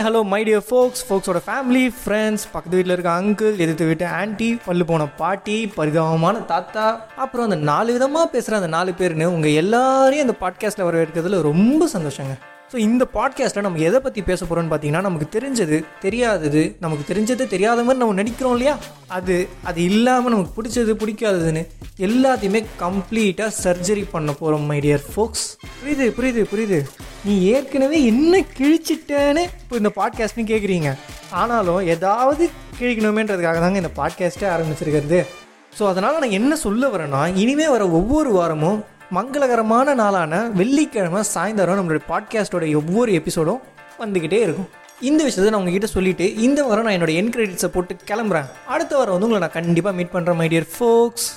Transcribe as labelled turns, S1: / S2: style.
S1: My dear folks ஃபோக்ஸோட family friends பக்கத்து வீட்டில் இருக்க அங்கிள் எதிர்த்து வீட்டு ஆன்ட்டி பல்லு போன பாட்டி பரிதாபமான தாத்தா அப்புறம் அந்த நாலு விதமாக பேசுகிற அந்த நாலு பேர்னு உங்கள் எல்லாரையும் அந்த பாட்காஸ்ட்டில் வரவேற்கிறதுல ரொம்ப சந்தோஷங்க. ஸோ இந்த பாட்காஸ்ட்டில் நம்ம எதை பற்றி பேச போகிறோம்னு பார்த்தீங்கன்னா நமக்கு தெரிஞ்சது தெரியாதது நமக்கு தெரிஞ்சது தெரியாத மாதிரி நம்ம நடிக்கிறோம் இல்லையா? அது அது இல்லாமல் நமக்கு பிடிச்சது பிடிக்காததுன்னு எல்லாத்தையுமே கம்ப்ளீட்டாக சர்ஜரி பண்ண போகிறோம் மை டியர் ஃபோக்ஸ் புரியுது புரியுது புரியுது. நீ ஏற்கனவே என்ன கிழிச்சிட்டேன்னு இப்போ இந்த பாட்காஸ்ட்னு கேட்குறீங்க ஆனாலும் ஏதாவது கிழிக்கணுமேன்றதுக்காக தாங்க இந்த பாட்காஸ்ட்டே ஆரம்பிச்சிருக்கிறது. ஸோ அதனால் நான் என்ன சொல்ல வரேன்னா இனிமேல் வர ஒவ்வொரு வாரமும் மங்களகரமான நாளான வெள்ளிக்கிழமை சாயந்தரம் நம்மளுடைய பாட்காஸ்ட்டோட ஒவ்வொரு எபிசோடும் வந்துக்கிட்டே இருக்கும். இந்த விஷயத்தை நான் உங்ககிட்ட சொல்லிட்டு இந்த வாரம் நான் என்னோட என் கிரெடிட்ஸை போட்டு கிளம்புறேன். அடுத்த வாரம் வந்து உங்களை நான் கண்டிப்பாக மீட் பண்ணுறேன் மை டியர் ஃபோக்ஸ்